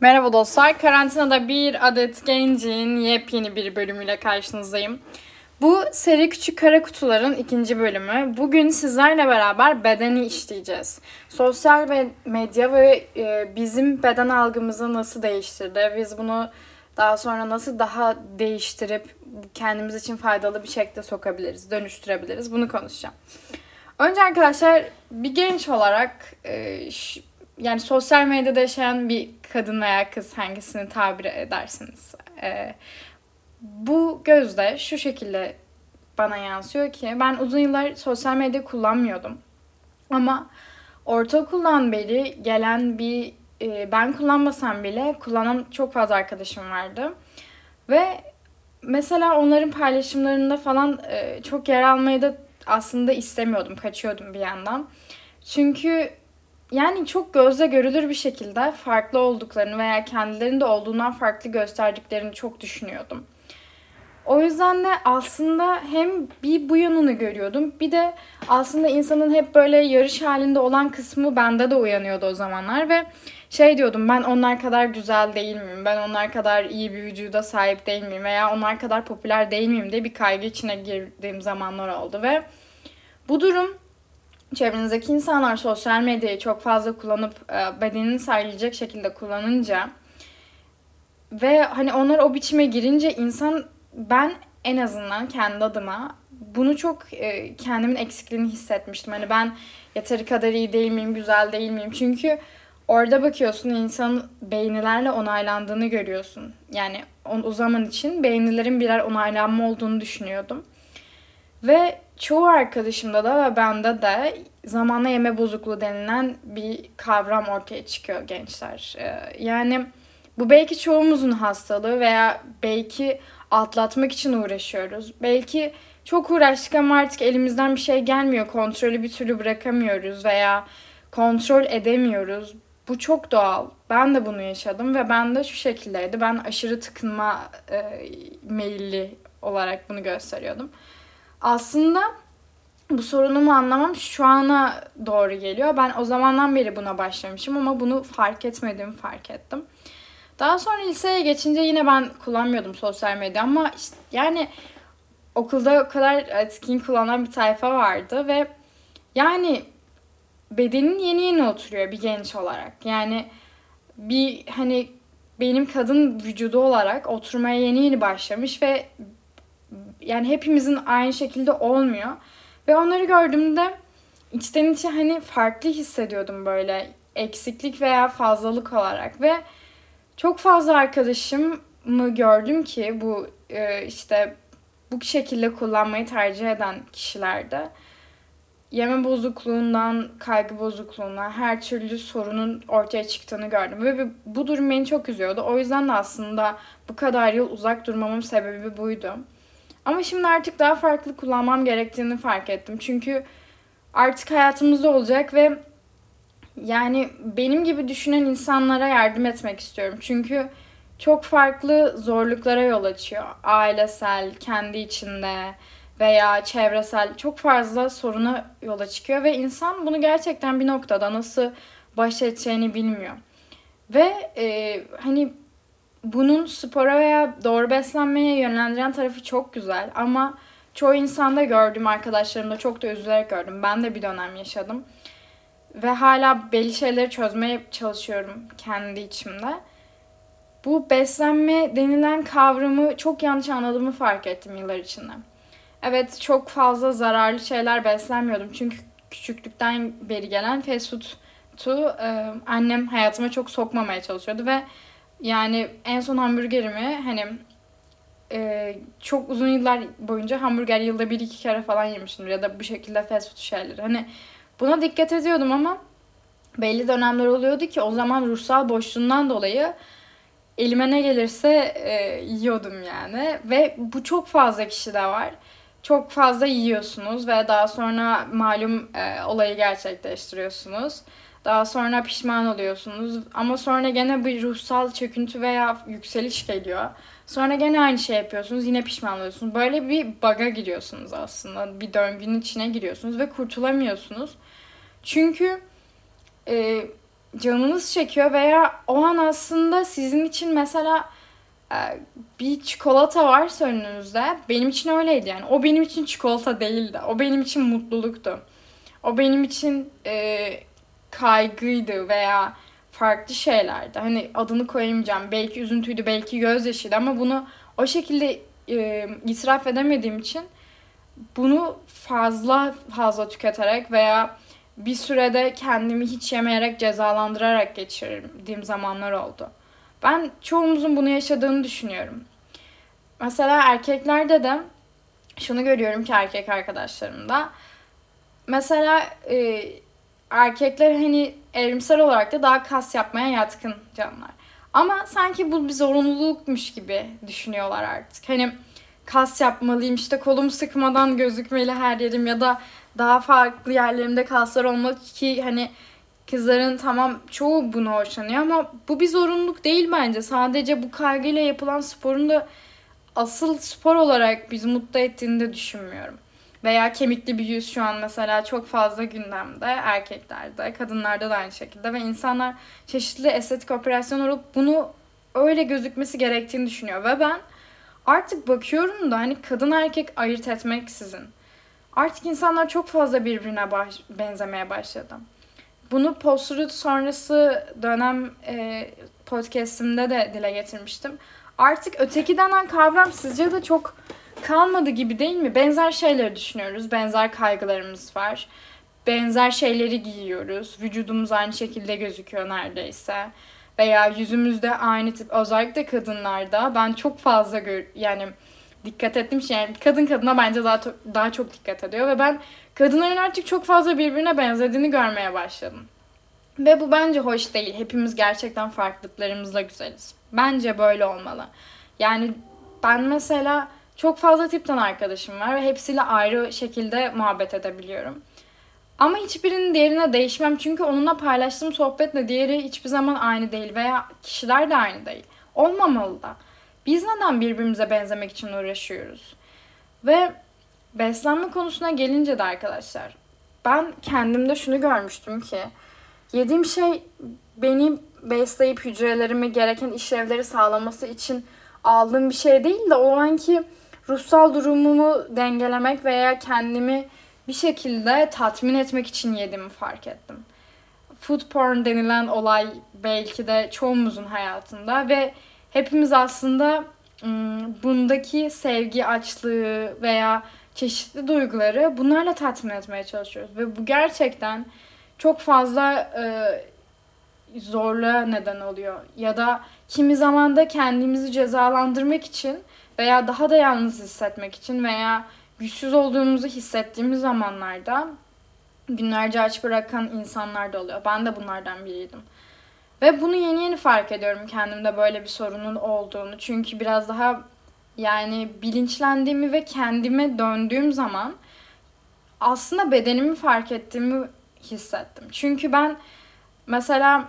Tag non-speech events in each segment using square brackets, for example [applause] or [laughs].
Merhaba dostlar. Karantinada bir adet gencin yepyeni bir bölümüyle karşınızdayım. Bu seri Küçük Kara Kutuların ikinci bölümü. Bugün sizlerle beraber bedeni işleyeceğiz. Sosyal medya ve e, bizim beden algımızı nasıl değiştirdi? Biz bunu daha sonra nasıl daha değiştirip kendimiz için faydalı bir şekilde sokabiliriz, dönüştürebiliriz? Bunu konuşacağım. Önce arkadaşlar bir genç olarak e, yani sosyal medyada yaşayan bir kadın veya kız hangisini tabir edersiniz. E, bu gözde şu şekilde bana yansıyor ki ben uzun yıllar sosyal medya kullanmıyordum. Ama ortaokuldan beri gelen bir e, ben kullanmasam bile kullanan çok fazla arkadaşım vardı. Ve mesela onların paylaşımlarında falan e, çok yer almayı da aslında istemiyordum. Kaçıyordum bir yandan. Çünkü yani çok gözle görülür bir şekilde farklı olduklarını veya kendilerinde olduğundan farklı gösterdiklerini çok düşünüyordum. O yüzden de aslında hem bir bu yanını görüyordum bir de aslında insanın hep böyle yarış halinde olan kısmı bende de uyanıyordu o zamanlar ve şey diyordum ben onlar kadar güzel değil miyim? Ben onlar kadar iyi bir vücuda sahip değil miyim? Veya onlar kadar popüler değil miyim diye bir kaygı içine girdiğim zamanlar oldu ve bu durum çevrenizdeki insanlar sosyal medyayı çok fazla kullanıp e, bedenini sergileyecek şekilde kullanınca ve hani onlar o biçime girince insan ben en azından kendi adıma bunu çok e, kendimin eksikliğini hissetmiştim. Hani ben yeteri kadar iyi değil miyim, güzel değil miyim? Çünkü orada bakıyorsun insanın beğenilerle onaylandığını görüyorsun. Yani o zaman için beğenilerin birer onaylanma olduğunu düşünüyordum. Ve çoğu arkadaşımda da ve bende de zamanla yeme bozukluğu denilen bir kavram ortaya çıkıyor gençler. Ee, yani bu belki çoğumuzun hastalığı veya belki atlatmak için uğraşıyoruz. Belki çok uğraştık ama artık elimizden bir şey gelmiyor. Kontrolü bir türlü bırakamıyoruz veya kontrol edemiyoruz. Bu çok doğal. Ben de bunu yaşadım ve ben de şu şekildeydi. Ben aşırı tıkınma e, meyilli olarak bunu gösteriyordum. Aslında bu sorunumu anlamam şu ana doğru geliyor. Ben o zamandan beri buna başlamışım ama bunu fark etmediğimi fark ettim. Daha sonra liseye geçince yine ben kullanmıyordum sosyal medya ama işte yani okulda o kadar etkin kullanan bir tayfa vardı ve yani bedenin yeni yeni oturuyor bir genç olarak. Yani bir hani benim kadın vücudu olarak oturmaya yeni yeni başlamış ve yani hepimizin aynı şekilde olmuyor. Ve onları gördüğümde içten içe hani farklı hissediyordum böyle eksiklik veya fazlalık olarak ve çok fazla arkadaşımı gördüm ki bu e, işte bu şekilde kullanmayı tercih eden kişilerde yeme bozukluğundan, kaygı bozukluğuna, her türlü sorunun ortaya çıktığını gördüm. Ve bu durum beni çok üzüyordu. O yüzden de aslında bu kadar yıl uzak durmamın sebebi buydu. Ama şimdi artık daha farklı kullanmam gerektiğini fark ettim. Çünkü artık hayatımızda olacak ve yani benim gibi düşünen insanlara yardım etmek istiyorum. Çünkü çok farklı zorluklara yol açıyor. Ailesel, kendi içinde veya çevresel çok fazla soruna yola çıkıyor ve insan bunu gerçekten bir noktada nasıl baş edeceğini bilmiyor. Ve e, hani bunun spora veya doğru beslenmeye yönlendiren tarafı çok güzel ama çoğu insanda gördüm arkadaşlarımda çok da üzülerek gördüm. Ben de bir dönem yaşadım. Ve hala belli şeyleri çözmeye çalışıyorum kendi içimde. Bu beslenme denilen kavramı çok yanlış anladığımı fark ettim yıllar içinde. Evet çok fazla zararlı şeyler beslenmiyordum. Çünkü küçüklükten beri gelen fast food'u annem hayatıma çok sokmamaya çalışıyordu ve yani en son hamburgerimi hani e, çok uzun yıllar boyunca hamburger yılda bir iki kere falan yemişimdir ya da bu şekilde fast food şeyleri. Hani buna dikkat ediyordum ama belli dönemler oluyordu ki o zaman ruhsal boşluğundan dolayı elime ne gelirse e, yiyordum yani. Ve bu çok fazla kişide var. Çok fazla yiyorsunuz ve daha sonra malum e, olayı gerçekleştiriyorsunuz. Daha sonra pişman oluyorsunuz. Ama sonra gene bir ruhsal çöküntü veya yükseliş geliyor. Sonra gene aynı şey yapıyorsunuz. Yine pişman oluyorsunuz. Böyle bir baga giriyorsunuz aslında. Bir döngünün içine giriyorsunuz ve kurtulamıyorsunuz. Çünkü e, canınız çekiyor veya o an aslında sizin için mesela e, bir çikolata varsa önünüzde benim için öyleydi yani. O benim için çikolata değildi. O benim için mutluluktu. O benim için e, kaygıydı veya farklı şeylerdi. Hani adını koyamayacağım. Belki üzüntüydü, belki gözyaşıydı ama bunu o şekilde e, itiraf edemediğim için bunu fazla fazla tüketerek veya bir sürede kendimi hiç yemeyerek cezalandırarak geçirdiğim zamanlar oldu. Ben çoğumuzun bunu yaşadığını düşünüyorum. Mesela erkeklerde de şunu görüyorum ki erkek arkadaşlarımda. Mesela e, erkekler hani evrimsel olarak da daha kas yapmaya yatkın canlılar. Ama sanki bu bir zorunlulukmuş gibi düşünüyorlar artık. Hani kas yapmalıyım işte kolum sıkmadan gözükmeli her yerim ya da daha farklı yerlerimde kaslar olmalı ki hani kızların tamam çoğu bunu hoşlanıyor ama bu bir zorunluluk değil bence. Sadece bu kaygıyla yapılan sporun da asıl spor olarak bizi mutlu ettiğini de düşünmüyorum. Veya kemikli bir yüz şu an mesela çok fazla gündemde erkeklerde, kadınlarda da aynı şekilde ve insanlar çeşitli estetik operasyon olup bunu öyle gözükmesi gerektiğini düşünüyor ve ben artık bakıyorum da hani kadın erkek ayırt etmeksizin artık insanlar çok fazla birbirine baş, benzemeye başladı. Bunu post sonrası dönem e, podcastimde de dile getirmiştim. Artık öteki denen kavram sizce de çok kalmadı gibi değil mi? Benzer şeyleri düşünüyoruz. Benzer kaygılarımız var. Benzer şeyleri giyiyoruz. Vücudumuz aynı şekilde gözüküyor neredeyse. Veya yüzümüzde aynı tip özellikle kadınlarda ben çok fazla gör yani dikkat ettim şey yani kadın kadına bence daha daha çok dikkat ediyor ve ben kadınların artık çok fazla birbirine benzediğini görmeye başladım. Ve bu bence hoş değil. Hepimiz gerçekten farklılıklarımızla güzeliz. Bence böyle olmalı. Yani ben mesela çok fazla tipten arkadaşım var ve hepsiyle ayrı şekilde muhabbet edebiliyorum. Ama hiçbirinin diğerine değişmem çünkü onunla paylaştığım sohbetle diğeri hiçbir zaman aynı değil veya kişiler de aynı değil. Olmamalı da. Biz neden birbirimize benzemek için uğraşıyoruz? Ve beslenme konusuna gelince de arkadaşlar ben kendimde şunu görmüştüm ki yediğim şey beni besleyip hücrelerimi gereken işlevleri sağlaması için aldığım bir şey değil de o anki ruhsal durumumu dengelemek veya kendimi bir şekilde tatmin etmek için yediğimi fark ettim. Food porn denilen olay belki de çoğumuzun hayatında ve hepimiz aslında bundaki sevgi açlığı veya çeşitli duyguları bunlarla tatmin etmeye çalışıyoruz. Ve bu gerçekten çok fazla e, zorluğa neden oluyor. Ya da kimi zaman da kendimizi cezalandırmak için veya daha da yalnız hissetmek için veya güçsüz olduğumuzu hissettiğimiz zamanlarda günlerce aç bırakan insanlar da oluyor. Ben de bunlardan biriydim. Ve bunu yeni yeni fark ediyorum kendimde böyle bir sorunun olduğunu. Çünkü biraz daha yani bilinçlendiğimi ve kendime döndüğüm zaman aslında bedenimi fark ettiğimi hissettim. Çünkü ben mesela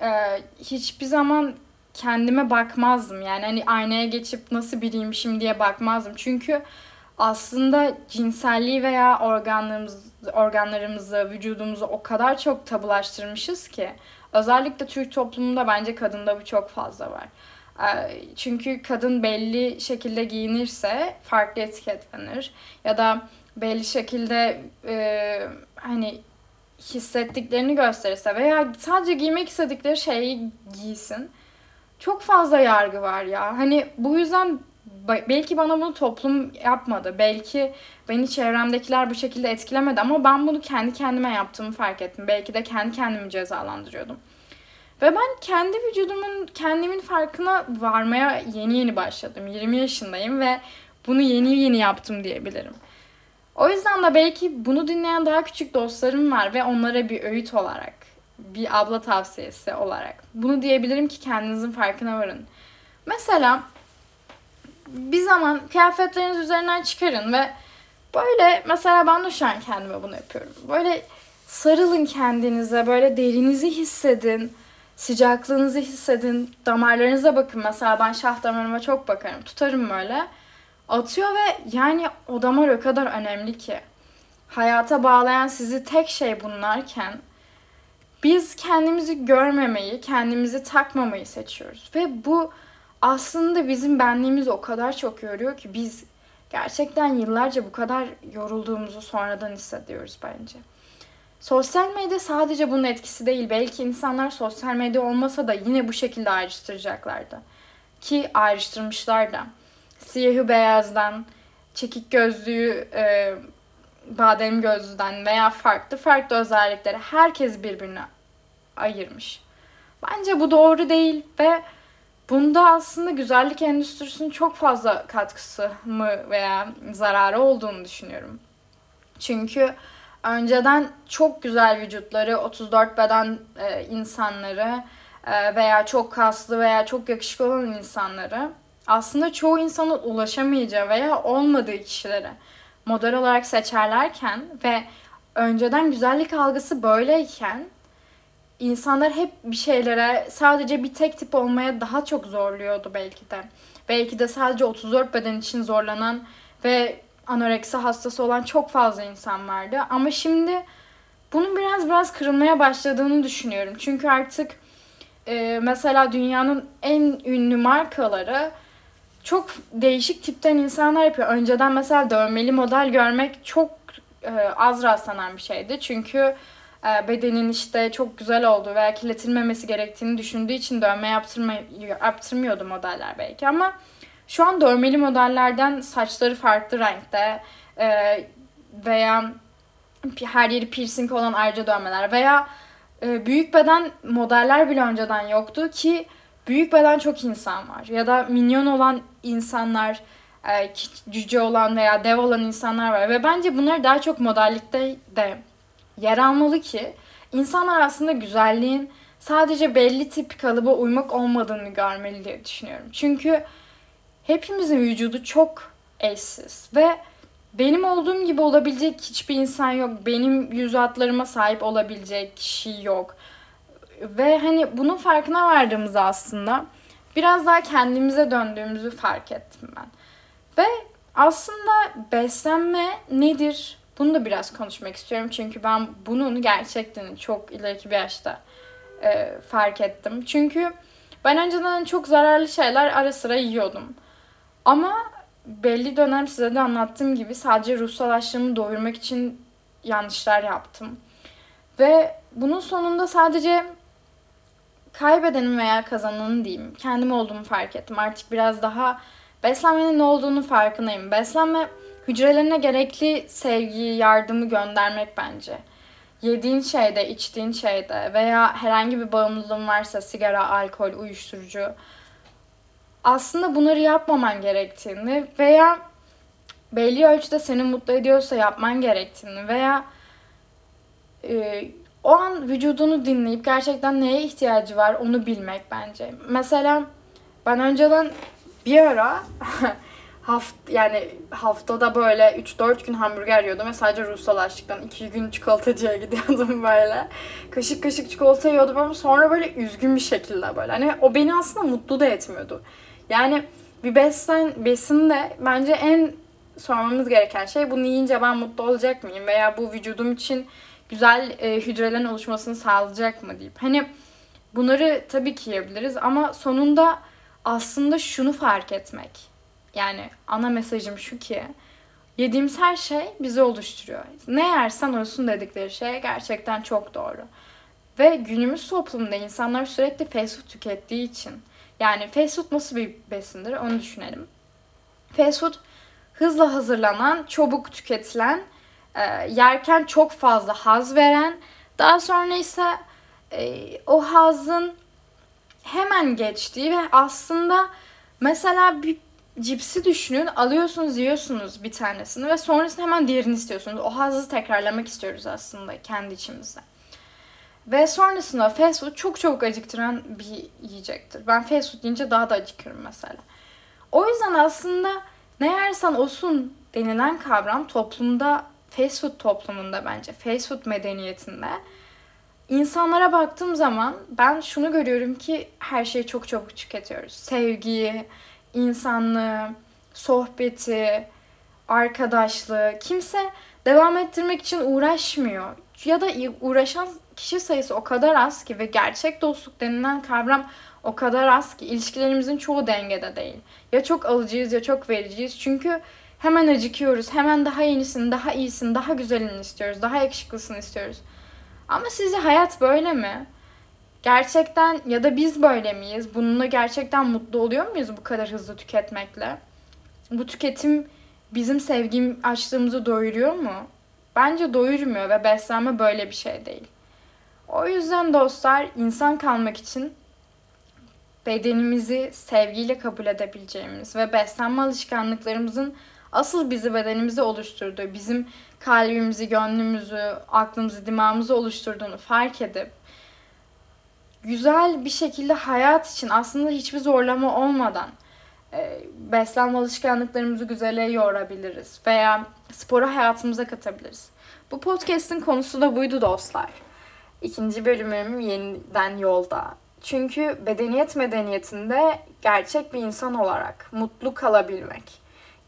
e, hiçbir zaman kendime bakmazdım. Yani hani aynaya geçip nasıl biriymişim diye bakmazdım. Çünkü aslında cinselliği veya organlarımız, organlarımızı, vücudumuzu o kadar çok tabulaştırmışız ki. Özellikle Türk toplumunda bence kadında bu çok fazla var. Ee, çünkü kadın belli şekilde giyinirse farklı etiketlenir. Ya da belli şekilde e, hani hissettiklerini gösterirse veya sadece giymek istedikleri şeyi giysin. Çok fazla yargı var ya. Hani bu yüzden belki bana bunu toplum yapmadı. Belki beni çevremdekiler bu şekilde etkilemedi ama ben bunu kendi kendime yaptığımı fark ettim. Belki de kendi kendimi cezalandırıyordum. Ve ben kendi vücudumun, kendimin farkına varmaya yeni yeni başladım. 20 yaşındayım ve bunu yeni yeni yaptım diyebilirim. O yüzden de belki bunu dinleyen daha küçük dostlarım var ve onlara bir öğüt olarak, bir abla tavsiyesi olarak bunu diyebilirim ki kendinizin farkına varın. Mesela bir zaman kıyafetleriniz üzerinden çıkarın ve böyle mesela ben de şu an kendime bunu yapıyorum. Böyle sarılın kendinize, böyle derinizi hissedin, sıcaklığınızı hissedin, damarlarınıza bakın. Mesela ben şah damarıma çok bakarım, tutarım böyle. Atıyor ve yani o damar o kadar önemli ki. Hayata bağlayan sizi tek şey bunlarken Biz kendimizi görmemeyi, kendimizi takmamayı seçiyoruz. Ve bu aslında bizim benliğimizi o kadar çok yoruyor ki biz gerçekten yıllarca bu kadar yorulduğumuzu sonradan hissediyoruz bence. Sosyal medya sadece bunun etkisi değil. Belki insanlar sosyal medya olmasa da yine bu şekilde ayrıştıracaklardı. Ki ayrıştırmışlar da. Siyahı beyazdan, çekik gözlüğü e, badem gözlüden veya farklı farklı özellikleri herkes birbirine ayırmış. Bence bu doğru değil ve bunda aslında güzellik endüstrisinin çok fazla katkısı mı veya zararı olduğunu düşünüyorum. Çünkü önceden çok güzel vücutları, 34 beden e, insanları e, veya çok kaslı veya çok yakışıklı olan insanları aslında çoğu insanın ulaşamayacağı veya olmadığı kişilere model olarak seçerlerken ve önceden güzellik algısı böyleyken insanlar hep bir şeylere sadece bir tek tip olmaya daha çok zorluyordu belki de. Belki de sadece 34 beden için zorlanan ve anoreksi hastası olan çok fazla insan vardı. Ama şimdi bunun biraz biraz kırılmaya başladığını düşünüyorum. Çünkü artık e, mesela dünyanın en ünlü markaları çok değişik tipten insanlar yapıyor. Önceden mesela dövmeli model görmek çok e, az rastlanan bir şeydi. Çünkü e, bedenin işte çok güzel olduğu veya kirletilmemesi gerektiğini düşündüğü için dövme yaptırma, yaptırmıyordu modeller belki ama şu an dövmeli modellerden saçları farklı renkte e, veya her yeri piercing olan ayrıca dövmeler veya e, büyük beden modeller bile önceden yoktu ki büyük beden çok insan var. Ya da minyon olan insanlar, e, cüce olan veya dev olan insanlar var. Ve bence bunlar daha çok modellikte de yer almalı ki insanlar aslında güzelliğin sadece belli tip kalıba uymak olmadığını görmeli diye düşünüyorum. Çünkü hepimizin vücudu çok eşsiz ve benim olduğum gibi olabilecek hiçbir insan yok. Benim yüz hatlarıma sahip olabilecek kişi yok. Ve hani bunun farkına vardığımızda aslında biraz daha kendimize döndüğümüzü fark ettim ben. Ve aslında beslenme nedir? Bunu da biraz konuşmak istiyorum. Çünkü ben bunun gerçekten çok ileriki bir yaşta e, fark ettim. Çünkü ben önceden çok zararlı şeyler ara sıra yiyordum. Ama belli dönem size de anlattığım gibi sadece ruhsal açlığımı doyurmak için yanlışlar yaptım. Ve bunun sonunda sadece kaybedenin veya kazananın diyeyim. Kendim olduğumu fark ettim. Artık biraz daha beslenmenin ne olduğunu farkındayım. Beslenme hücrelerine gerekli sevgiyi, yardımı göndermek bence. Yediğin şeyde, içtiğin şeyde veya herhangi bir bağımlılığın varsa sigara, alkol, uyuşturucu aslında bunları yapmaman gerektiğini veya belli ölçüde seni mutlu ediyorsa yapman gerektiğini veya e, o an vücudunu dinleyip gerçekten neye ihtiyacı var onu bilmek bence. Mesela ben önceden bir ara [laughs] haft yani haftada böyle 3-4 gün hamburger yiyordum ve sadece ruhsal açlıktan 2 gün çikolatacıya [laughs] gidiyordum böyle. Kaşık kaşık çikolata yiyordum ama sonra böyle üzgün bir şekilde böyle. Hani o beni aslında mutlu da etmiyordu. Yani bir besin, besin de bence en sormamız gereken şey bunu yiyince ben mutlu olacak mıyım veya bu vücudum için güzel e, hücrelerin oluşmasını sağlayacak mı deyip. Hani bunları tabii ki yiyebiliriz ama sonunda aslında şunu fark etmek. Yani ana mesajım şu ki yediğimiz her şey bizi oluşturuyor. Ne yersen olsun dedikleri şey gerçekten çok doğru. Ve günümüz toplumunda insanlar sürekli fast food tükettiği için yani fast food nasıl bir besindir onu düşünelim. Fast food hızla hazırlanan, çabuk tüketilen e, yerken çok fazla haz veren, daha sonra ise e, o hazın hemen geçtiği ve aslında mesela bir cipsi düşünün alıyorsunuz yiyorsunuz bir tanesini ve sonrasında hemen diğerini istiyorsunuz. O hazı tekrarlamak istiyoruz aslında kendi içimizde. Ve sonrasında fast food çok çok acıktıran bir yiyecektir. Ben fast food deyince daha da acıkıyorum mesela. O yüzden aslında ne yersen olsun denilen kavram toplumda fast food toplumunda bence, fast food medeniyetinde insanlara baktığım zaman ben şunu görüyorum ki her şeyi çok çabuk tüketiyoruz. Sevgiyi, insanlığı, sohbeti, arkadaşlığı. Kimse devam ettirmek için uğraşmıyor. Ya da uğraşan kişi sayısı o kadar az ki ve gerçek dostluk denilen kavram o kadar az ki ilişkilerimizin çoğu dengede değil. Ya çok alıcıyız ya çok vericiyiz. Çünkü hemen acıkıyoruz. Hemen daha yenisini, daha iyisini, daha güzelini istiyoruz. Daha yakışıklısını istiyoruz. Ama sizce hayat böyle mi? Gerçekten ya da biz böyle miyiz? Bununla gerçekten mutlu oluyor muyuz bu kadar hızlı tüketmekle? Bu tüketim bizim sevgim açlığımızı doyuruyor mu? Bence doyurmuyor ve beslenme böyle bir şey değil. O yüzden dostlar insan kalmak için bedenimizi sevgiyle kabul edebileceğimiz ve beslenme alışkanlıklarımızın asıl bizi bedenimizi oluşturduğu, bizim kalbimizi, gönlümüzü, aklımızı, dimağımızı oluşturduğunu fark edip güzel bir şekilde hayat için aslında hiçbir zorlama olmadan e, beslenme alışkanlıklarımızı güzele yorabiliriz veya sporu hayatımıza katabiliriz. Bu podcast'in konusu da buydu dostlar. İkinci bölümüm yeniden yolda. Çünkü bedeniyet medeniyetinde gerçek bir insan olarak mutlu kalabilmek,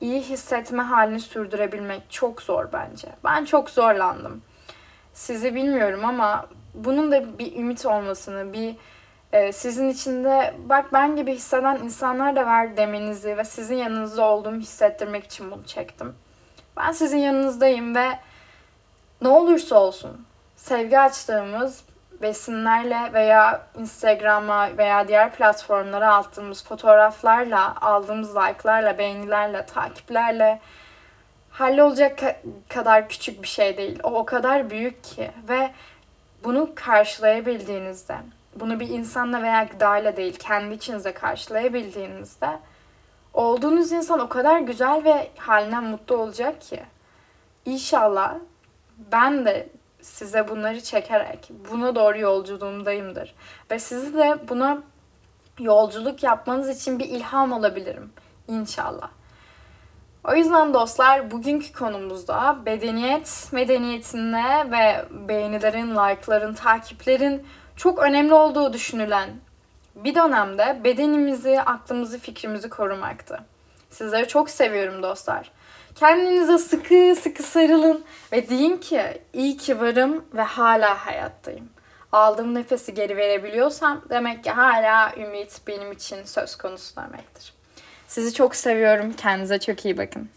iyi hissetme halini sürdürebilmek çok zor bence. Ben çok zorlandım. Sizi bilmiyorum ama bunun da bir ümit olmasını, bir e, sizin içinde bak ben gibi hisseden insanlar da var demenizi ve sizin yanınızda olduğumu hissettirmek için bunu çektim. Ben sizin yanınızdayım ve ne olursa olsun sevgi açtığımız besinlerle veya Instagram'a veya diğer platformlara attığımız fotoğraflarla, aldığımız like'larla, beğenilerle, takiplerle hallolacak kadar küçük bir şey değil. O o kadar büyük ki ve bunu karşılayabildiğinizde, bunu bir insanla veya gıdayla değil, kendi içinize karşılayabildiğinizde olduğunuz insan o kadar güzel ve halinden mutlu olacak ki. İnşallah ben de size bunları çekerek buna doğru yolculuğumdayımdır. Ve sizi de buna yolculuk yapmanız için bir ilham olabilirim. İnşallah. O yüzden dostlar bugünkü konumuzda bedeniyet medeniyetinde ve beğenilerin, like'ların, takiplerin çok önemli olduğu düşünülen bir dönemde bedenimizi, aklımızı, fikrimizi korumaktı. Sizleri çok seviyorum dostlar. Kendinize sıkı sıkı sarılın ve deyin ki iyi ki varım ve hala hayattayım. Aldığım nefesi geri verebiliyorsam demek ki hala ümit benim için söz konusu demektir. Sizi çok seviyorum. Kendinize çok iyi bakın.